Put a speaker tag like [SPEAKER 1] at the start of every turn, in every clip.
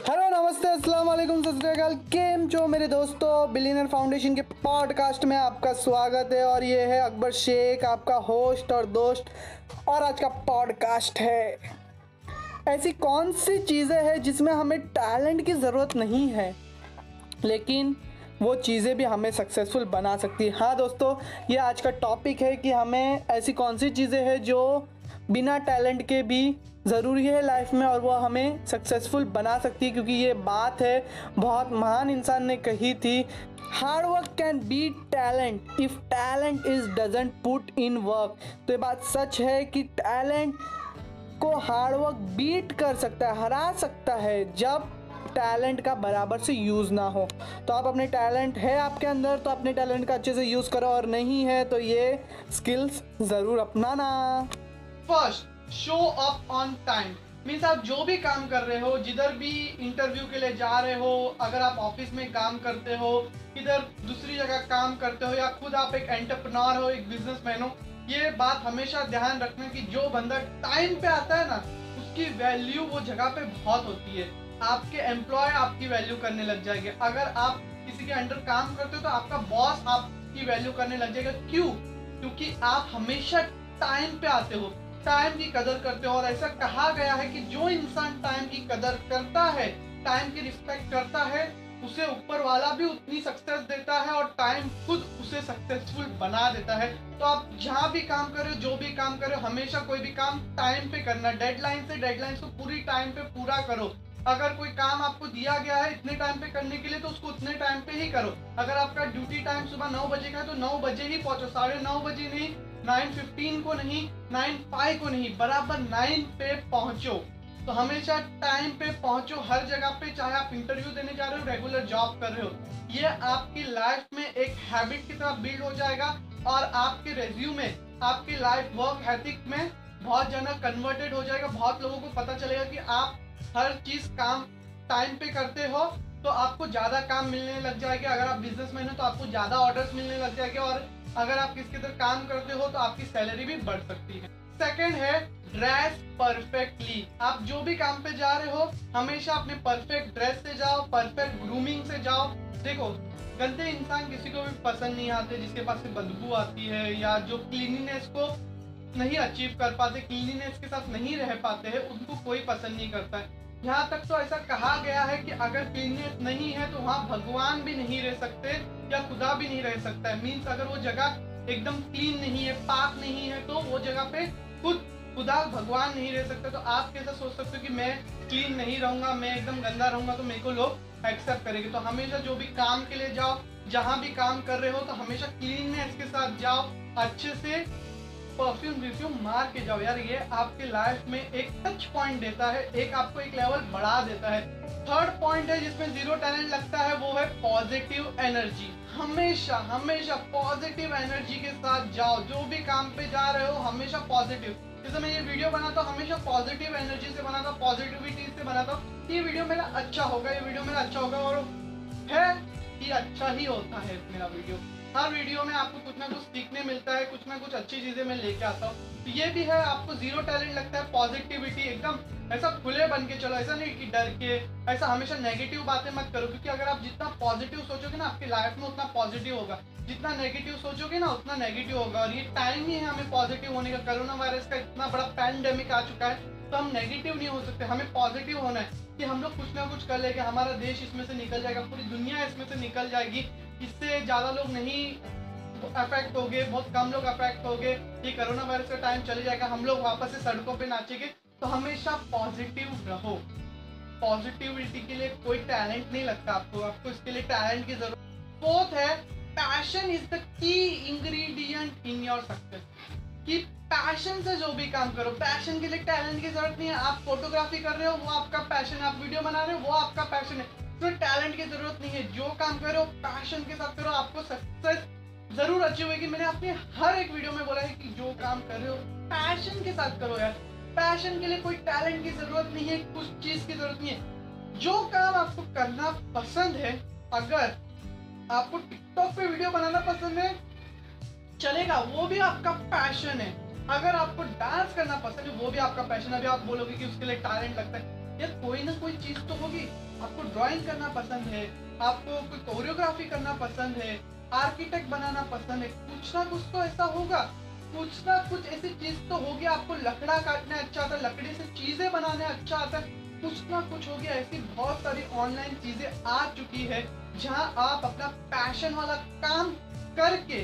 [SPEAKER 1] Hello, नमस्ते अस्सलाम वालेकुम सत केम चो मेरे दोस्तों, बिलियनर फाउंडेशन के पॉडकास्ट में आपका स्वागत है और ये है अकबर शेख, आपका होस्ट और दोस्त और आज का पॉडकास्ट है। ऐसी कौन सी चीज़ें हैं जिसमें हमें टैलेंट की ज़रूरत नहीं है, लेकिन वो चीज़ें भी हमें सक्सेसफुल बना सकती है। हाँ दोस्तों, ये आज का टॉपिक है कि हमें ऐसी कौन सी चीज़ें हैं जो बिना टैलेंट के भी ज़रूरी है लाइफ में और वो हमें सक्सेसफुल बना सकती है, क्योंकि ये बात है, बहुत महान इंसान ने कही थी hard work can be talent if talent is doesn't put in work तो ये बात सच है कि टैलेंट को हार्ड वर्क बीट कर सकता है, हरा सकता है, जब टैलेंट का बराबर से यूज़ ना हो। तो आप अपने टैलेंट है आपके अंदर तो अपने टैलेंट का अच्छे से यूज़ करो, और नहीं है तो ये स्किल्स ज़रूर अपनाना।
[SPEAKER 2] First show up on time means आप जो भी काम कर रहे हो, जिधर भी इंटरव्यू के लिए जा रहे हो, अगर आप ऑफ़िस में काम करते हो, इधर दूसरी जगह काम करते हो, या खुद आप एक एंटरप्रनोर हो, एक बिजनेसमैन हो, ये बात हमेशा ध्यान रखना कि जो बंदा टाइम पे आता है ना, उसकी वैल्यू वो जगह पे बहुत होती है। आपके एम्प्लॉय आपकी वैल्यू करने लग जाएँगे। अगर आप किसी के अंडर काम करते हो तो आपका बॉस आपकी वैल्यू करने लग जाएगा। क्यों? क्योंकि आप हमेशा टाइम पे आते हो। टाइम की कदर करते हो और ऐसा कहा गया है कि जो इंसान टाइम की कदर करता है टाइम की रिस्पेक्ट करता है, उसे ऊपर वाला भी उतनी सक्सेस देता है और टाइम खुद उसे सक्सेसफुल बना देता है। तो आप जहाँ भी काम कर जो भी काम कर हमेशा कोई भी काम टाइम पे करना डेडलाइन से डेडलाइन को पूरी टाइम पे पूरा करो। अगर कोई काम आपको दिया गया है इतने टाइम पे करने के लिए तो उसको उतने टाइम पे ही करो। अगर आपका ड्यूटी टाइम सुबह नौ बजे का है तो नौ बजे ही पहुंचो, साढ़े नौ बजे नहीं नाइन फिफ्टीन को नहीं नाइन फाइव को नहीं, बराबर नाइन पे पहुंचो। तो हमेशा टाइम पे पहुंचो, हर जगह पे चाहे आप इंटरव्यू देने जा रहे हो रेगुलर जॉब कर रहे हो। ये आपकी लाइफ में एक हैबिट की तरह बिल्ड हो जाएगा और आपके रेज्यूम में आपकी लाइफ वर्क एथिक में बहुत ज़्यादा कन्वर्टेड हो जाएगा। बहुत लोगों को पता चलेगा कि आप हर चीज़ काम टाइम पे करते हो तो आपको ज़्यादा काम मिलने लग जाएगा। अगर आप बिजनेसमैन हो तो आपको ज़्यादा ऑर्डर्स मिलने लग जाएँगे और अगर आप किसके तरह काम करते हो तो आपकी सैलरी भी बढ़ सकती है। सेकेंड है ड्रेस परफेक्टली आप जो भी काम पे जा रहे हो, हमेशा अपने परफेक्ट ड्रेस से जाओ परफेक्ट ग्रूमिंग से जाओ। देखो, गंदे इंसान किसी को भी पसंद नहीं आते, जिसके पास से बदबू आती है, या जो क्लीनिनेस को नहीं अचीव कर पाते क्लीनिनेस के साथ नहीं रह पाते हैं, उनको कोई पसंद नहीं करता है। यहाँ तक तो ऐसा कहा गया है कि अगर क्लीननेस नहीं है तो वहाँ भगवान भी नहीं रह सकते या खुदा भी नहीं रह सकता है। मीन्स अगर वो जगह एकदम क्लीन नहीं है, पाक नहीं है तो वो जगह पे खुद खुदा भगवान नहीं रह सकते। तो आप कैसा सोच सकते हो कि मैं क्लीन नहीं रहूँगा, मैं एकदम गंदा रहूँगा तो मेरे को लोग एक्सेप्ट करेंगे। तो हमेशा जो भी काम के लिए जाओ, जहाँ भी काम कर रहे हो तो हमेशा क्लीननेस के साथ जाओ, अच्छे से परफ्यूम रिफ्यूम मार के जाओ यार, ये आपके लाइफ में एक टच पॉइंट देता है, एक आपको एक लेवल बढ़ा देता है। थर्ड पॉइंट है जिसमें ज़ीरो टैलेंट लगता है, वो है पॉजिटिव एनर्जी हमेशा हमेशा पॉजिटिव एनर्जी के साथ जाओ, जो भी काम पे जा रहे हो, हमेशा पॉजिटिव जैसे मैं ये वीडियो बनाता हूँ, हमेशा पॉजिटिव एनर्जी से बनाता हूँ पॉजिटिविटी से बनाता हूँ। ये वीडियो मेरा अच्छा होगा, ये वीडियो मेरा अच्छा होगा, और है कि अच्छा ही होता है मेरा वीडियो हर वीडियो में आपको कुछ ना कुछ सीखने मिलता है, कुछ ना कुछ अच्छी चीज़ें मैं लेके आता हूँ। तो ये भी है, आपको ज़ीरो टैलेंट लगता है पॉजिटिविटी एकदम ऐसा खुले बन के चलो, ऐसा नहीं कि डर के, ऐसा हमेशा नेगेटिव बातें मत करो, क्योंकि अगर आप जितना पॉजिटिव सोचोगे ना, आपकी लाइफ में उतना पॉजिटिव होगा। जितना नेगेटिव सोचोगे ना, उतना नेगेटिव होगा। और ये टाइम ही है हमें पॉजिटिव होने का। कोरोना वायरस का इतना बड़ा पैंडेमिक आ चुका है तो हम नेगेटिव नहीं हो सकते। हमें पॉजिटिव होना है कि हम लोग कुछ ना कुछ कर लेंगे, हमारा देश इसमें से निकल जाएगा, पूरी दुनिया इसमें से निकल जाएगी। इससे ज़्यादा लोग नहीं अफेक्ट हो गए बहुत कम लोग अफेक्ट हो गए ये कोरोना वायरस का टाइम चले जाएगा, हम लोग वापस से सड़कों पे नाचेंगे तो हमेशा पॉजिटिव रहो। पॉजिटिविटी के लिए कोई टैलेंट नहीं लगता आपको। आपको इसके लिए टैलेंट की ज़रूरत फोर्थ है। Passion is the key ingredient in your success कि पैशन से जो भी काम करो पैशन के लिए टैलेंट की ज़रूरत नहीं है। आप फोटोग्राफी कर रहे हो, वो आपका पैशन है। आप वीडियो बना रहे हो, वो आपका पैशन है। तो टैलेंट की ज़रूरत नहीं है। जो काम करो पैशन के साथ करो, आपको सक्सेस ज़रूर अच्छी होगी। मैंने अपने हर एक वीडियो में बोला है कि जो काम कर रहे हो पैशन के साथ करो यार। पैशन के लिए कोई टैलेंट की ज़रूरत नहीं है, कुछ चीज़ की ज़रूरत नहीं है। जो काम आपको करना पसंद है, अगर आपको टिकटॉक पे वीडियो बनाना पसंद है, चलेगा, वो भी आपका पैशन है। अगर आपको डांस करना पसंद है, वो भी आपका पैशन है। अभी आप बोलोगे कि उसके लिए टैलेंट लगता है। यार कोई ना कोई चीज़ तो होगी। आपको ड्राइंग करना पसंद है, आपको कोई कोरियोग्राफी करना पसंद है आर्किटेक्ट बनाना पसंद है, कुछ ना कुछ तो ऐसा होगा। कुछ ना कुछ ऐसी चीज़ तो होगी, आपको लकड़ा काटना अच्छा आता है, लकड़ी से चीज़ें बनाने अच्छा आता है। कुछ ना कुछ हो गया ऐसी बहुत सारी ऑनलाइन चीज़ें आ चुकी है, जहाँ आप अपना पैशन वाला काम करके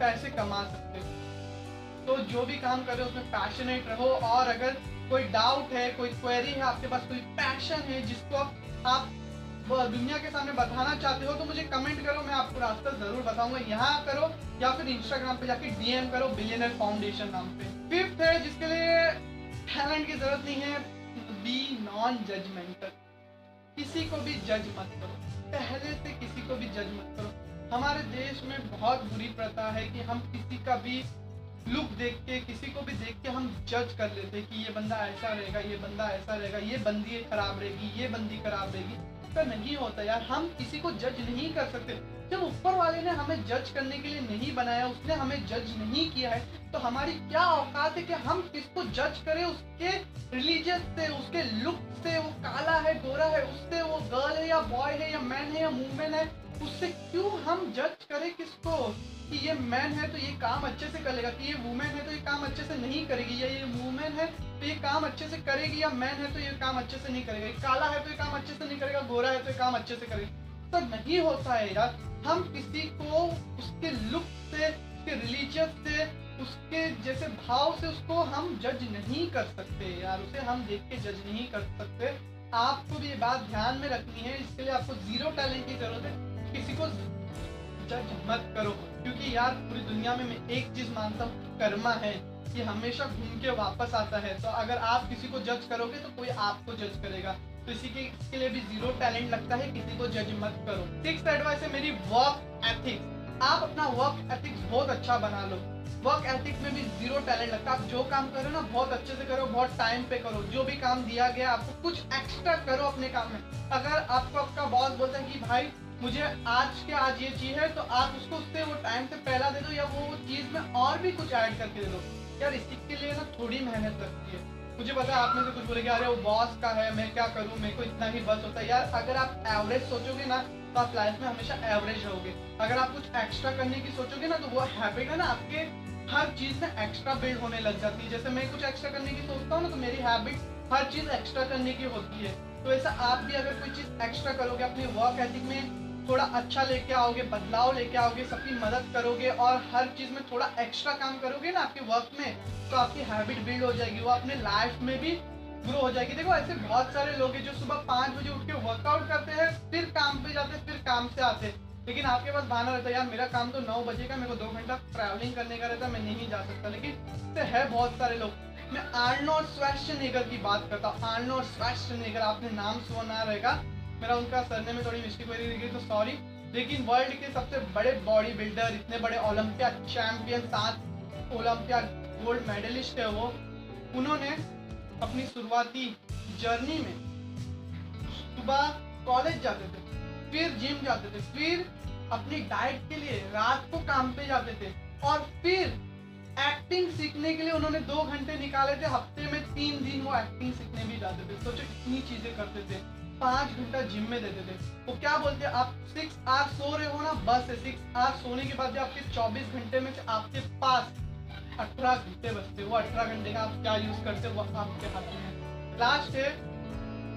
[SPEAKER 2] पैसे कमा सकते हो। तो जो भी काम कर उसमें पैशनेट रहो और अगर कोई डाउट है, कोई क्वेरी है, आपके पास कोई पैशन है जिसको आप दुनिया के सामने बताना चाहते हो तो मुझे कमेंट करो, मैं आपको रास्ता ज़रूर बताऊँगा। यहाँ करो या फिर इंस्टाग्राम पे जाके डीएम करो बिलियनर फाउंडेशन नाम पे। फिफ्थ है, जिसके लिए टैलेंट की ज़रूरत नहीं है बी नॉन जजमेंटल किसी को भी जज मत करो। पहले से किसी को भी जज मत करो। हमारे देश में बहुत बुरी प्रथा है कि हम किसी का भी लुक देख के, किसी को भी देख के हम जज कर लेते हैं कि ये बंदा ऐसा रहेगा, ये बंदा ऐसा रहेगा, ये बंदी खराब रहेगी, ये बंदी खराब रहेगी। तो नहीं होता यार, हम किसी को जज नहीं कर सकते। जब ऊपर वाले ने हमें जज करने के लिए नहीं बनाया, उसने हमें जज नहीं किया है तो हमारी क्या औकात है कि हम किसको जज करें? उसके रिलीजियस से, उसके लुक से, वो काला है, गोरा है, उससे वो गर्ल है या बॉय है या मैन है या वूमेन है उससे क्यों हम जज करें किसको? कि ये मैन है तो ये काम अच्छे से करेगा, कि ये वुमेन है तो ये काम अच्छे से नहीं करेगी, या ये वुमेन है तो ये काम अच्छे से करेगी, या मैन है तो ये काम अच्छे से नहीं करेगा, काला है तो ये काम अच्छे से नहीं करेगा, गोरा है तो ये काम अच्छे से करेगा। तो नहीं होता है यार, हम किसी को उसके लुक से, उसके रिलीजियस से, उसके जैसे भाव से उसको हम जज नहीं कर सकते यार, उसे हम देख के जज नहीं कर सकते। आपको भी ये बात ध्यान में रखनी है, इसके लिए आपको ज़ीरो टैलेंट की ज़रूरत है। किसी को जज मत करो क्योंकि यार पूरी दुनिया में मैं एक चीज़ मानता हूँ कर्मा है कि हमेशा घूम के वापस आता है। तो अगर आप किसी को जज करोगे तो कोई आपको जज करेगा। तो इसी के, इसके लिए भी ज़ीरो टैलेंट लगता है किसी को जज मत करो। सिक्स एडवाइस है मेरी वर्क एथिक्स आप अपना वर्क एथिक्स बहुत अच्छा बना लो। वर्क एथिक्स में भी ज़ीरो टैलेंट लगता है। आप जो काम करो ना बहुत अच्छे से करो बहुत टाइम पे करो। जो भी काम दिया गया आपको कुछ एक्स्ट्रा करो अपने काम में। अगर आपको आपका बॉस बोलता है कि भाई मुझे आज के आज ये चीज़ है तो आप उसको उससे वो टाइम से पहला दे दो या वो चीज़ में और भी कुछ ऐड करके दे दो। यार इसी के लिए ना थोड़ी मेहनत लगती है। मुझे पता है आप में से कुछ बोलेंगे, अरे, वो बॉस का है, मैं क्या करूँ? मेरे को इतना ही बस होता है। यार अगर आप एवरेज सोचोगे ना तो आप लाइफ में हमेशा एवरेज रहोगे। अगर आप कुछ एक्स्ट्रा करने की सोचोगे ना तो वो हैबिट है ना आपके हर चीज़ में एक्स्ट्रा बिल्ड होने लग जाती है। जैसे मैं कुछ एक्स्ट्रा करने की सोचता हूँ ना तो मेरी हैबिट हर चीज़ एक्स्ट्रा करने की होती है। तो ऐसा आप भी अगर कोई चीज़ एक्स्ट्रा करोगे अपने वर्क एथिक में थोड़ा अच्छा लेके आओगे, बदलाव लेके आओगे, सबकी मदद करोगे और हर चीज़ में थोड़ा एक्स्ट्रा काम करोगे ना आपके वर्क में तो आपकी हैबिट बिल्ड हो जाएगी, वो अपने लाइफ में भी ग्रो हो जाएगी। देखो, ऐसे बहुत सारे लोग हैं जो सुबह पाँच बजे उठ के वर्कआउट करते हैं, फिर काम पे जाते हैं, फिर काम से आते हैं। लेकिन आपके पास बहाना रहता है, यार, मेरा काम तो नौ बजे का, मेरे को दो घंटा ट्रैवलिंग करने का रहता है, मैं नहीं जा सकता। लेकिन तो है बहुत सारे लोग। मैं आर्नोल्ड स्वेश्चनेगर की बात करता हूँ। आर्नोल्ड स्वेश्चनेगर आपने नाम सुना रहेगा। मेरा उनका सरने में थोड़ी मिस्टेक हो रही तो सॉरी लेकिन वर्ल्ड के सबसे बड़े बॉडी बिल्डर इतने बड़े ओलंपिया चैंपियन सात ओलंपिया गोल्ड मेडलिस्ट है वो, उन्होंने अपनी शुरुआती जर्नी में सुबह कॉलेज जाते थे, फिर जिम जाते थे, फिर अपनी डाइट के लिए रात को काम पे जाते थे और फिर एक्टिंग सीखने के लिए उन्होंने दो घंटे निकाले थे, हफ़्ते में तीन दिन वो एक्टिंग सीखने भी जाते थे। सोचो, इतनी चीज़ें करते थे। पाँच घंटा जिम में देते थे। वो क्या बोलते, आप सिक्स आवर सो रहे हो ना, बस है सिक्स आवर सोने के बाद आपके चौबीस घंटे में से आपके पास अठारह घंटे बचते वो अठारह घंटे का आप क्या यूज़ करते हो, वो आपके हाथ में लास्ट है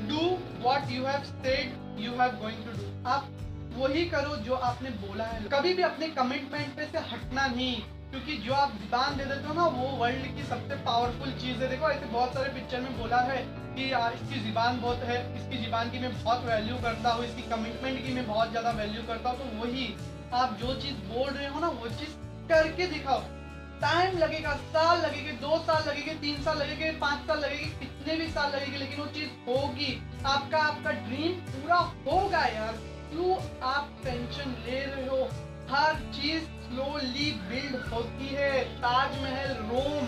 [SPEAKER 2] do what you have said you have going to do आप वही करो जो आपने बोला है। कभी भी अपने कमिटमेंट पे से हटना नहीं। क्योंकि जो आप दान दे देते हो ना, वो वर्ल्ड की सबसे पावरफुल चीज़ है। देखो, ऐसे बहुत सारे पिक्चर में बोला है कि इसकी ज़िबान बहुत है, इसकी ज़िबान की मैं बहुत वैल्यू करता हूँ, इसकी कमिटमेंट की मैं बहुत ज़्यादा वैल्यू करता हूँ। तो वही, आप जो चीज़ बोल रहे हो ना, वो चीज़ करके दिखाओ। टाइम लगेगा, साल लगेगा, दो साल लगेगा, तीन साल लगेगा, पाँच साल लगेगा कितने भी साल लगेंगे, लेकिन वो चीज़ होगी। आपका आपका ड्रीम पूरा होगा यार। क्यों आप टेंशन ले रहे हो? हर चीज़ स्लोली बिल्ड होती है। ताजमहल रोम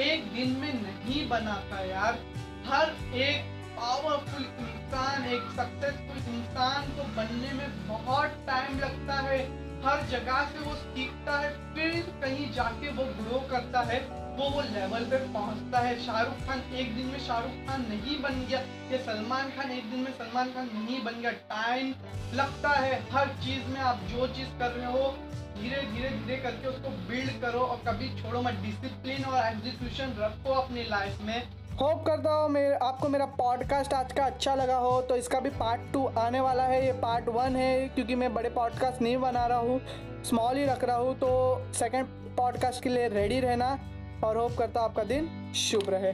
[SPEAKER 2] एक दिन में नहीं बनाता यार। हर एक पावरफुल इंसान, एक सक्सेसफुल इंसान को बनने में बहुत टाइम लगता है। हर जगह से वो सीखता है, फिर कहीं जाके वो ग्रो करता है। वो वो लेवल पे पहुँचता है। शाहरुख खान एक दिन में शाहरुख खान नहीं बन गया। या सलमान खान एक दिन में सलमान खान नहीं बन गया। टाइम लगता है। हर चीज़ में आप जो चीज़ कर रहे हो, धीरे धीरे धीरे करके उसको बिल्ड करो और कभी छोड़ो मत। डिसिप्लिन और एग्जीक्यूशन रखो अपनी लाइफ में।
[SPEAKER 1] होप करता हूँ मेरे, आपको मेरा पॉडकास्ट आज का अच्छा लगा हो तो इसका भी पार्ट टू आने वाला है। ये पार्ट वन है, क्योंकि मैं बड़े पॉडकास्ट नहीं बना रहा हूँ। स्मॉल ही रख रहा हूँ तो सेकंड पॉडकास्ट के लिए रेडी रहना। और होप करता आपका दिन शुभ रहे।